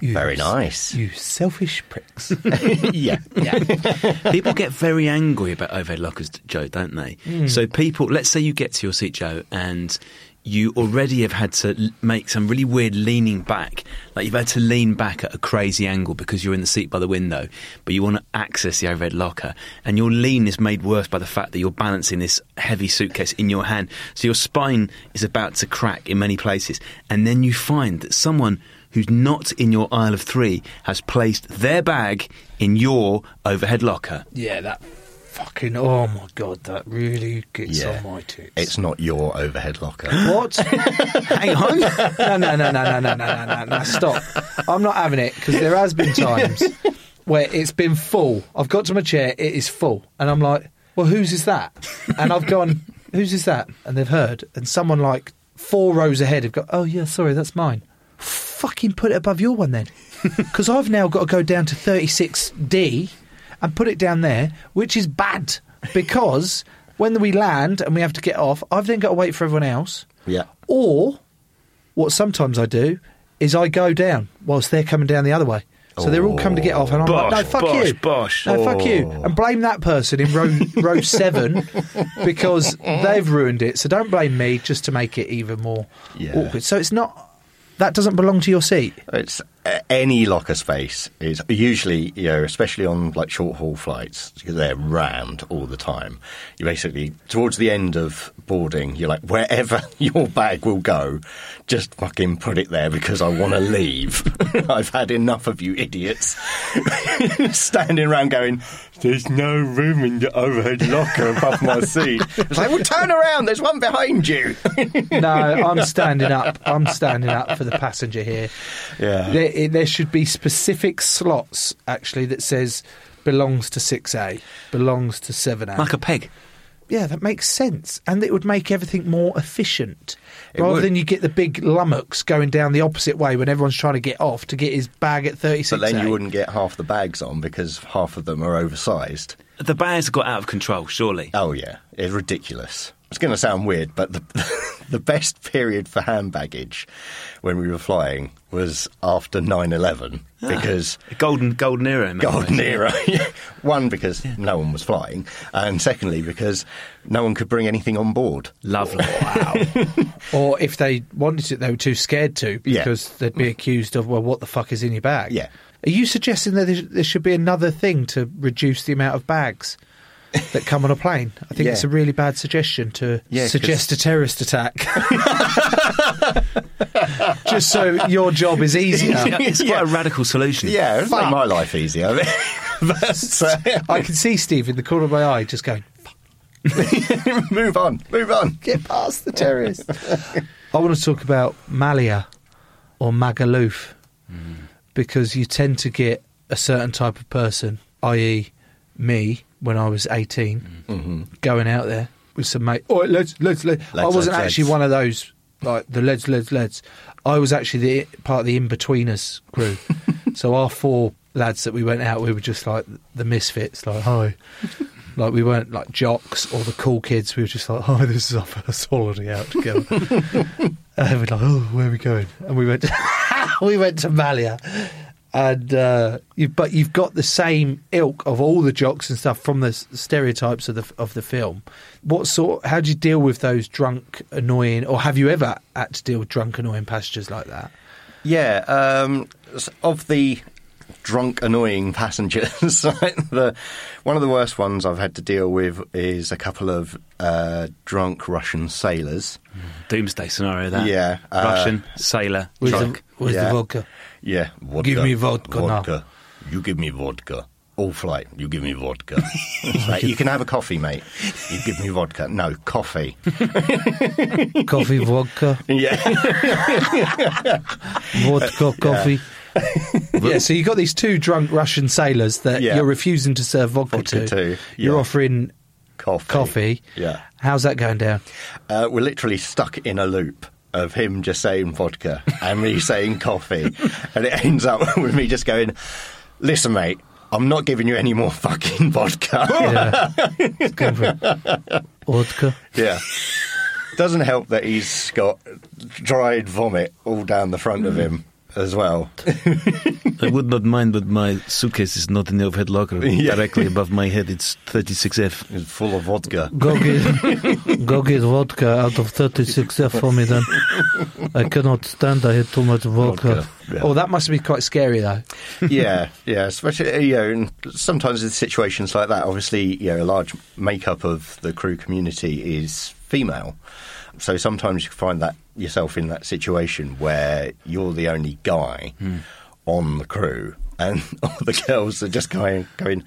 You Very nice. You selfish pricks. yeah. people get very angry about overhead lockers, Joe, don't they? Hmm. So people, let's say you get to your seat, Joe, and you already have had to make some really weird leaning back. Like you've had to lean back at a crazy angle because you're in the seat by the window, but you want to access the overhead locker. And your lean is made worse by the fact that you're balancing this heavy suitcase in your hand. So your spine is about to crack in many places. And then you find that someone who's not in your aisle of three has placed their bag in your overhead locker. yeah, that fucking. Oh my god, that really gets Yeah. on my tits. It's not your overhead locker. what? Hang on. no, no, no, no, no, no, no, no, no, no. Stop. I'm not having it because there has been times where it's been full. I've got to my chair, it is full, and I'm like, "Well, whose is that?" And I've gone, "Whose is that?" And they've heard, and someone like four rows ahead have got, "Oh yeah, sorry, that's mine." Fucking put it above your one then, because I've now got to go down to 36D and put it down there, which is bad because when we land and we have to get off, I've then got to wait for everyone else. Yeah. Or what sometimes I do is I go down whilst they're coming down the other way. So they're all coming to get off, and I'm like, "No, fuck bosh, you, bosh. no, fuck you," and blame that person in row row seven because they've ruined it. So don't blame me just to make it even more Yeah. awkward. So it's not that doesn't belong to your seat. It's uh, any locker space is usually, you know, especially on like short haul flights, because they're rammed all the time. You basically, towards the end of boarding, you're like, wherever your bag will go, just fucking put it there because I want to leave. I've had enough of you idiots standing around going, there's no room in the overhead locker above my seat. It's like, well, turn around, there's one behind you. No, I'm standing up. I'm standing up for the passenger here. Yeah. There, it- there should be specific slots actually that says belongs to 6A, belongs to 7A. Like a peg. Yeah, that makes sense, and it would make everything more efficient. It Rather would. than you get the big lummox going down the opposite way when everyone's trying to get off to get his bag at thirty six. But then you eh? wouldn't get half the bags on because half of them are oversized. The bags got out of control, surely. Oh yeah, it's ridiculous. It's going to sound weird, but the the best period for hand baggage when we were flying was after 9-11 ah. because Golden, golden era. in golden ways. era. One because no one was flying, and secondly because no one could bring anything on board. Lovely. Or if they wanted it, they were too scared to Yeah. because they'd be accused of well, what the fuck is in your bag? Yeah. Are you suggesting that there- there should be another thing to reduce the amount of bags? That come on a plane. I think Yeah. it's a really bad suggestion to Yeah, 'cause- suggest a terrorist attack. Just so your job is easier. It's quite a radical solution. Yeah, it's Fuck. made my life easier. but uh, I can see Steve in the corner of my eye just going, move on, move on. get past the terrorists. I want to talk about Malia or Magaluf because you tend to get a certain type of person, i.e., me when I was 18, mm-hmm. Mm-hmm. going out there with some mate. Oh, let's let's let. I Let's, wasn't let's, actually let's. one of those like the let's let's let's. I was actually the part of the Inbetweeners crew. so our four lads that we went out, we were just like the misfits. Like hi. Like we weren't like jocks or the cool kids. We were just like, "Oh, this is our first holiday out together." and we're like, "Oh, where are we going?" And we went, we went to Malia, and uh, you, but you've got the same ilk of all the jocks and stuff from the stereotypes of the of the film. What sort? How do you deal with those drunk, annoying, or have you ever had to deal with drunk, annoying passengers like that? Yeah, um, of the drunk, annoying passengers, like the one of the worst ones I've had to deal with is a couple of uh, drunk Russian sailors. Doomsday scenario, that. Yeah, uh, Russian, sailor, Where's, drunk. the, where's Yeah. the vodka? Yeah, vodka. Give me vodka now. You give me vodka. All flight, you give me vodka. Like, you can have a coffee, mate. You give me vodka. No, coffee. Coffee, vodka, Yeah. vodka, coffee. yeah, so you've got these two drunk Russian sailors that Yeah. you're refusing to serve vodka, Vodka to. to, You're offering coffee. coffee. Yeah. How's that going down? Uh, we're literally stuck in a loop of him just saying vodka and me saying coffee, and it ends up with me just going, "Listen, mate." I'm not giving you any more fucking vodka. Yeah. It's going for vodka. Yeah. Doesn't help that he's got dried vomit all down the front of him as well. I would not mind, but my suitcase is not in the overhead locker. Yeah. Directly above my head, it's 36F. It's full of vodka. Go get, go get vodka out of 36F for me then. I cannot stand, I had too much vodka. Vodka, yeah. Oh, that must be quite scary though. yeah, yeah. Especially uh, you know, and sometimes in situations like that, obviously, you know, a large makeup of the crew community is female. So sometimes you find that yourself in that situation where you're the only guy hmm. on the crew, and all the girls are just going, going.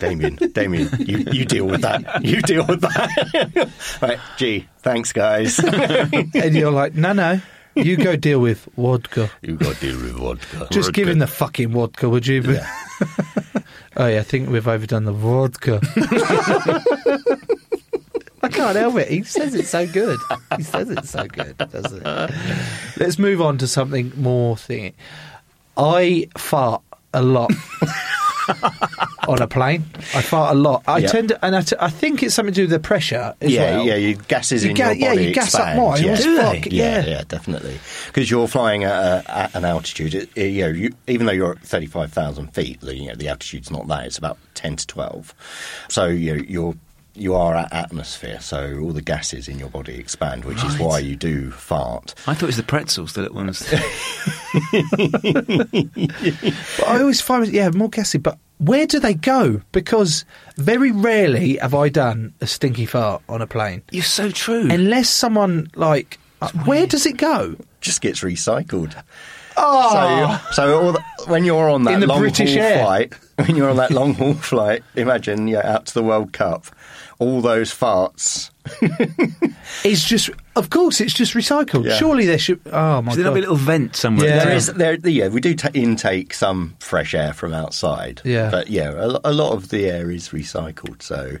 Damien, Damien, you, you deal with that. You deal with that. right, gee, thanks, guys. And you're like, no, no, you go deal with vodka. you go deal with vodka. Just give him the fucking vodka, would you? oh yeah, I think we've overdone the vodka. I can't help it. He says it so good. He says it so good, doesn't it? Let's move on to something more thing. I fart a lot on a plane. I fart a lot. I Yeah. tend to, and I, t- I think it's something to do with the pressure as yeah, well. yeah, your gases You in ga- your yeah, body you gas up more. Yeah. As Do they? fuck, yeah, yeah. yeah, definitely. Because you're flying at, a, at an altitude. It, it- you know, you, even though you're at thirty-five thousand feet, the- you know, the altitude's not that. It's about ten to twelve. So you know, you're you are at atmosphere. So all the gases in your body expand, which is why you do fart. I thought it was the pretzels, the little ones. But I always find, yeah, more gassy. But where do they go? Because very rarely have I done a stinky fart on a plane, You're so true. unless someone like, uh, where does it go? Just gets recycled. Oh, So, so all the, when you're on that In the long British haul air. flight, when you're on that long haul flight, imagine you're out to the World Cup, all those farts. it's just, of course, it's just recycled. Yeah. Surely there should. Oh my Should there not god! be a little vent somewhere? Yeah. There is, there, yeah, we do ta intake some fresh air from outside. Yeah. but yeah, a, lo- a lot of the air is recycled. So,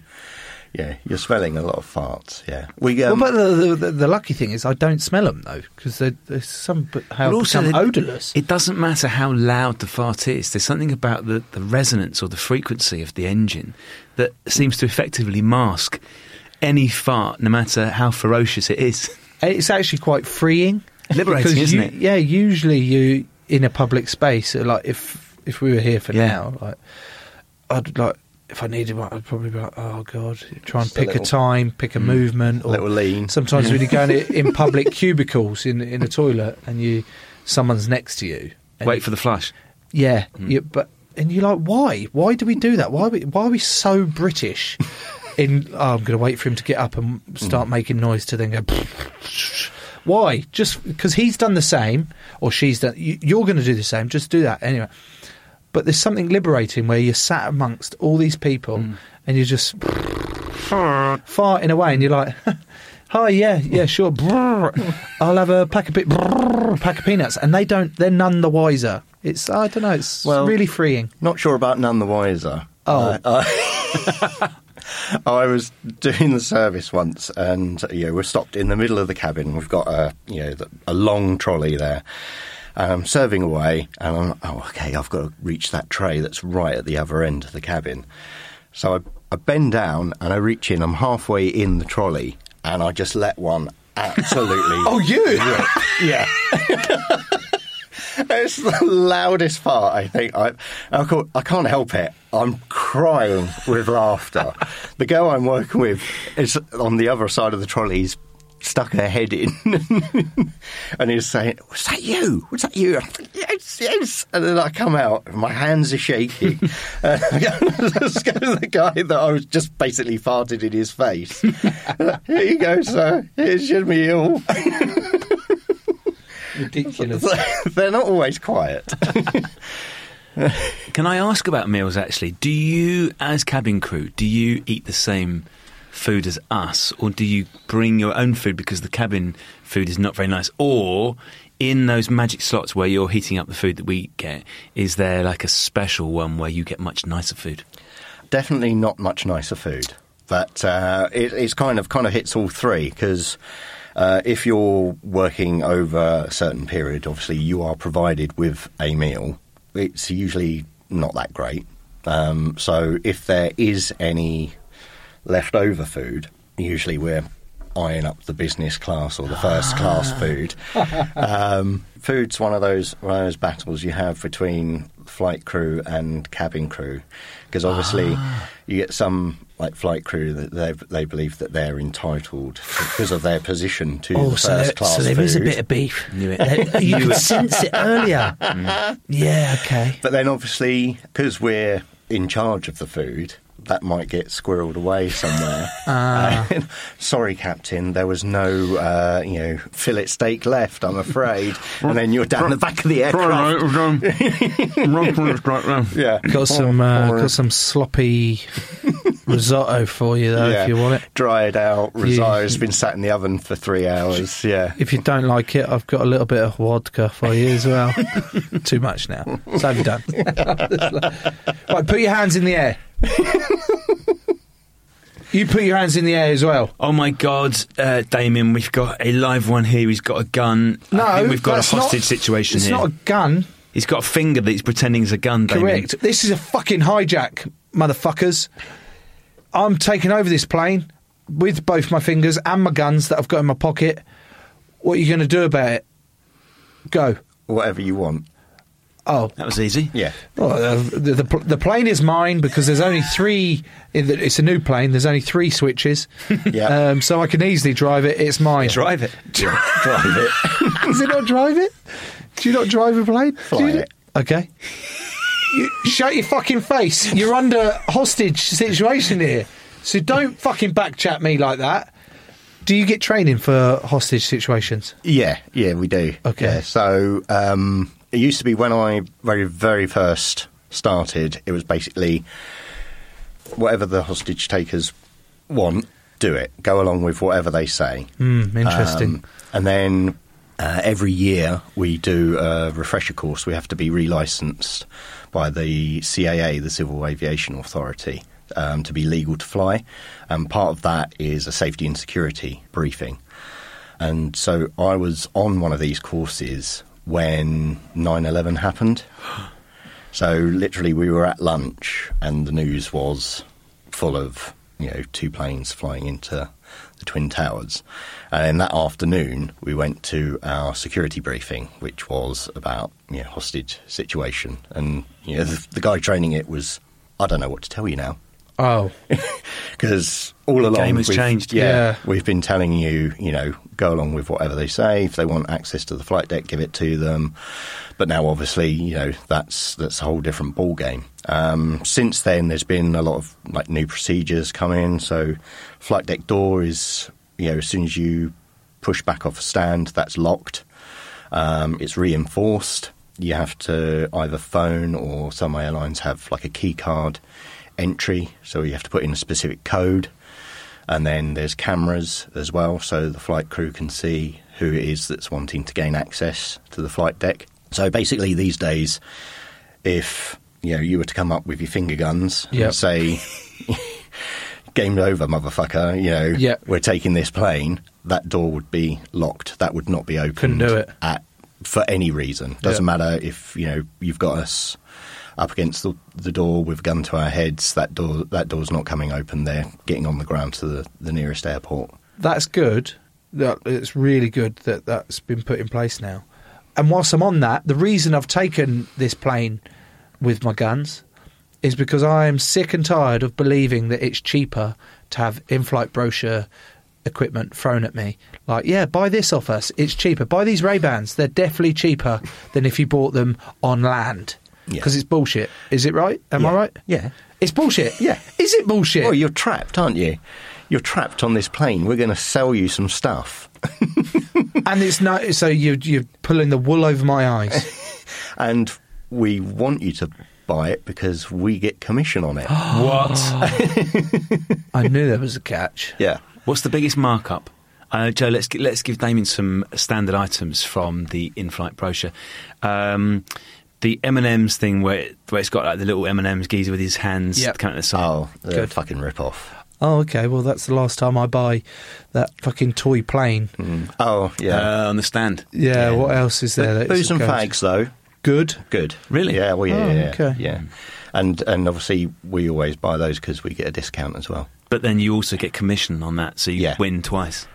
yeah, you're smelling a lot of farts. Yeah, we. well, Um, but the, the, the lucky thing is I don't smell them though because there's some but how But also, become odorless. It doesn't matter how loud the fart is. There's something about the, the resonance or the frequency of the engine that seems to effectively mask any fart, no matter how ferocious it is. It's actually quite freeing, Liberating, isn't you- it? Yeah, usually you in a public space, uh, like if if we were here for Yeah. now, like I'd like if I needed one, I'd probably be like, oh god, try and Just pick a, little- time, pick a mm. movement, or little lean. Sometimes when you go in, in public cubicles in in a toilet and you someone's next to you, and Wait you- for the flush. yeah, mm. you, but and you're like, why? Why do we do that? Why are we, why are we so British? In oh, I'm going to wait for him to get up and start mm. making noise to then go. Why? Just because he's done the same or she's done. You, you're going to do the same. Just do that anyway. But there's something liberating where you're sat amongst all these people and you're just farting away, and you're like. Hi, yeah, yeah, sure. I'll have a pack of pe- pack of peanuts, and they don't. They're none the wiser. It's I don't know. It's Well- really freeing. Not sure about none the wiser. Oh. Uh, I, I was doing the service once, and you know we're stopped in the middle of the cabin. We've got a you know a long trolley there. And I'm serving away, and I'm oh okay. I've got to reach that tray that's right at the other end of the cabin. So I, I bend down and I reach in. I'm halfway in the trolley, and I just let one absolutely. Oh, you? Yeah. it's the loudest fart, I think. I, I can't help it. I'm crying with laughter. the girl I'm working with is on the other side of the trolley. He's stuck her head in and he's saying, Was that you? Was that you? Think, yes, yes. And then I come out, and my hands are shaking. uh, I just go to the guy that I was just basically farted in his face. Here you go, sir. Here's your meal. Ridiculous. They're not always quiet. Can I ask about meals actually? Do you, as cabin crew, do you eat the same food as us, or do you bring your own food because the cabin food is not very nice? Or in those magic slots where you're heating up the food that we get, is there like a special one where you get much nicer food? Definitely not much nicer food, but uh, it, it's kind of kind of hits all three because Uh, if you're working over a certain period, obviously you are provided with a meal. It's usually not that great. Um, so if there is any leftover food, usually we're eyeing up the business class or the first class ah. food. Um, food's one of those one of those battles you have between flight crew and cabin crew, because obviously ah. you get some like flight crew that they they believe that they're entitled because of their position to Oh, the so, first there, class so there food. is a bit of beef. Knew it. You could sense it earlier. Mm. Yeah, okay. But then obviously, because we're in charge of the food, that might get squirreled away somewhere. Ah. Uh, Sorry, Captain, there was no, uh, you know, fillet steak left, I'm afraid. and then you're down the back of the aircraft. Yeah. Got some uh, got some sloppy risotto for you though, yeah. if you want it. Dried out, risotto's been sat in the oven for three hours. Yeah. If you don't like it, I've got a little bit of vodka for you as well. Too much now. So have you done? right, put your hands in the air. You put your hands in the air as well. Oh my God, uh, Damien, we've got a live one here. He's got a gun. No, I think we've got a that's not- hostage situation It's here. not a gun. He's got a finger that he's pretending is a gun. Damien. Correct. This is a fucking hijack, motherfuckers. I'm taking over this plane with both my fingers and my guns that I've got in my pocket. What are you going to do about it? Go. Whatever you want. Oh, That was easy. Yeah. Well, uh, the, the the plane is mine because there's only three. It's a new plane. There's only three switches. Yeah. Um, so I can easily drive it. It's mine. Drive it. Drive it. Is it not drive it? Do you not drive a plane? Fly Do you- it. Okay. You, shut your fucking face. You're under hostage situation here. So don't fucking backchat me like that. Do you get training for hostage situations? Yeah, yeah, we do. Okay. Yeah, so um, it used to be when I very, very first started, it was basically whatever the hostage takers want, do it. Go along with whatever they say. Hmm, interesting. Um, and then uh, every year we do a refresher course. We have to be relicensed by the CAA, the Civil Aviation Authority, um, to be legal to fly. And part of that is a safety and security briefing. And so I was on one of these courses when 9 11 happened. So literally, we were at lunch, and the news was full of you know two planes flying into the twin towers. And in that afternoon, we went to our security briefing, which was about you know hostage situation. And you know the, the guy training it was, I don't know what to tell you now oh, because all along game has we've- changed. Yeah, Yeah. we've been telling you, you know, go along with whatever they say. If they want access to the flight deck, give it to them. But now, obviously, you know, that's that's a whole different ball game. Um, since then, there's been a lot of like new procedures come in. So, flight deck door is, you know, as soon as you push back off a stand, that's locked. Um, it's reinforced. You have to either phone or some airlines have like a key card entry, so you have to put in a specific code. And then there's cameras as well, so the flight crew can see who it is that's wanting to gain access to the flight deck. So basically, these days, if you know you were to come up with your finger guns Yep. and say, "Game over, motherfucker," you know, Yep. we're taking this plane, that door would be locked. That would not be opened. Couldn't do it. at for any reason. Doesn't Yep. matter if you know you've got us up against the, the door with a gun to our heads. That door that door's not coming open. They're getting on the ground to the, the nearest airport. that's good. It's really good that that's been put in place now. And whilst I'm on that, the reason I've taken this plane with my guns is because I am sick and tired of believing that it's cheaper to have in-flight brochure equipment thrown at me. Like, yeah, buy this off us. It's cheaper. Buy these Ray Bans. They're definitely cheaper than if you bought them on land. Yeah. Because it's bullshit. Is it right? Am I right? Yeah. It's bullshit. Yeah. Is it bullshit? Well, you're trapped, aren't you? You're trapped on this plane. We're going to sell you some stuff, and it's not. So you you're pulling the wool over my eyes. and we want you to buy it because we get commission on it. What? I knew there was a catch. yeah. What's the biggest markup? Uh, Joe, let's let's give Damien some standard items from the in-flight brochure. Um, the M and M's thing, where it, where it's got like the little M and M's geezer with his hands Yep. coming at the side. Oh, Good. fucking rip off. Oh, okay. Well, that's the last time I buy that fucking toy plane. Oh, yeah. Uh, on the stand. Yeah. What else is there? that Booze and fags, though. Good. Good. Really? Yeah, well, yeah, Oh, yeah, yeah, okay. yeah. And and obviously we always buy those because we get a discount as well. But then you also get commission on that, so you Yeah. win twice.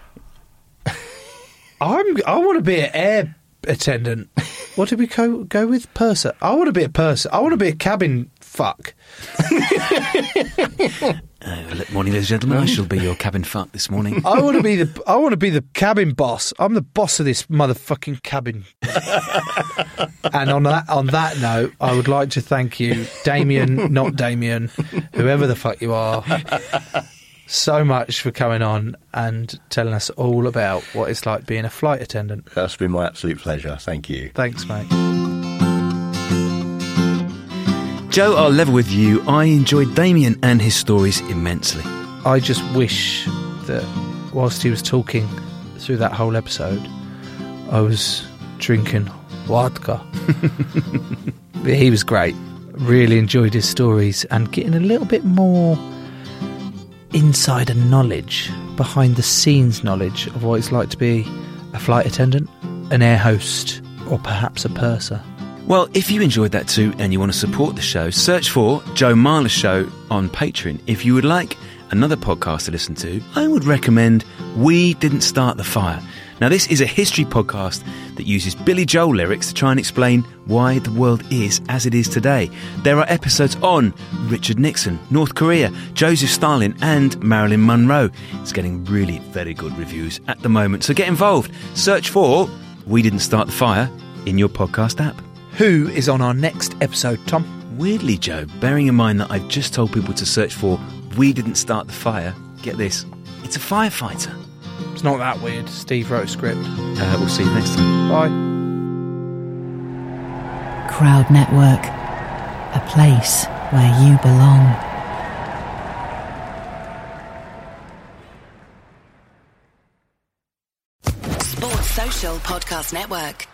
I'm. I want to be an air attendant. What did we go go with? Purser. I want to be a purser. I want to be a cabin fuck. Uh, morning, ladies and gentlemen. I shall be your cabin fuck this morning. I want to be the. I want to be the cabin boss. I'm the boss of this motherfucking cabin. and on that on that note, I would like to thank you, Damien, not Damien, whoever the fuck you are, so much for coming on and telling us all about what it's like being a flight attendant. That's been my absolute pleasure. Thank you. Thanks, mate. Joe, I'll level with you. I enjoyed Damien and his stories immensely. I just wish that whilst he was talking through that whole episode, I was drinking vodka. but he was great. Really enjoyed his stories and getting a little bit more insider knowledge, behind the scenes knowledge of what it's like to be a flight attendant, an air host, or perhaps a purser. Well, if you enjoyed that too and you want to support the show, search for Joe Marler Show on Patreon. If you would like another podcast to listen to, I would recommend We Didn't Start the Fire. Now, this is a history podcast that uses Billy Joel lyrics to try and explain why the world is as it is today. There are episodes on Richard Nixon, North Korea, Joseph Stalin, and Marilyn Monroe. It's getting really very good reviews at the moment, so get involved. Search for We Didn't Start the Fire in your podcast app. Who is on our next episode, Tom? Weirdly, Joe, bearing in mind that I've just told people to search for We Didn't Start the Fire, get this, it's a firefighter. It's not that weird. Steve wrote a script. Uh, we'll see you next time. Bye. Crowd Network, a place where you belong. Sports Social Podcast Network.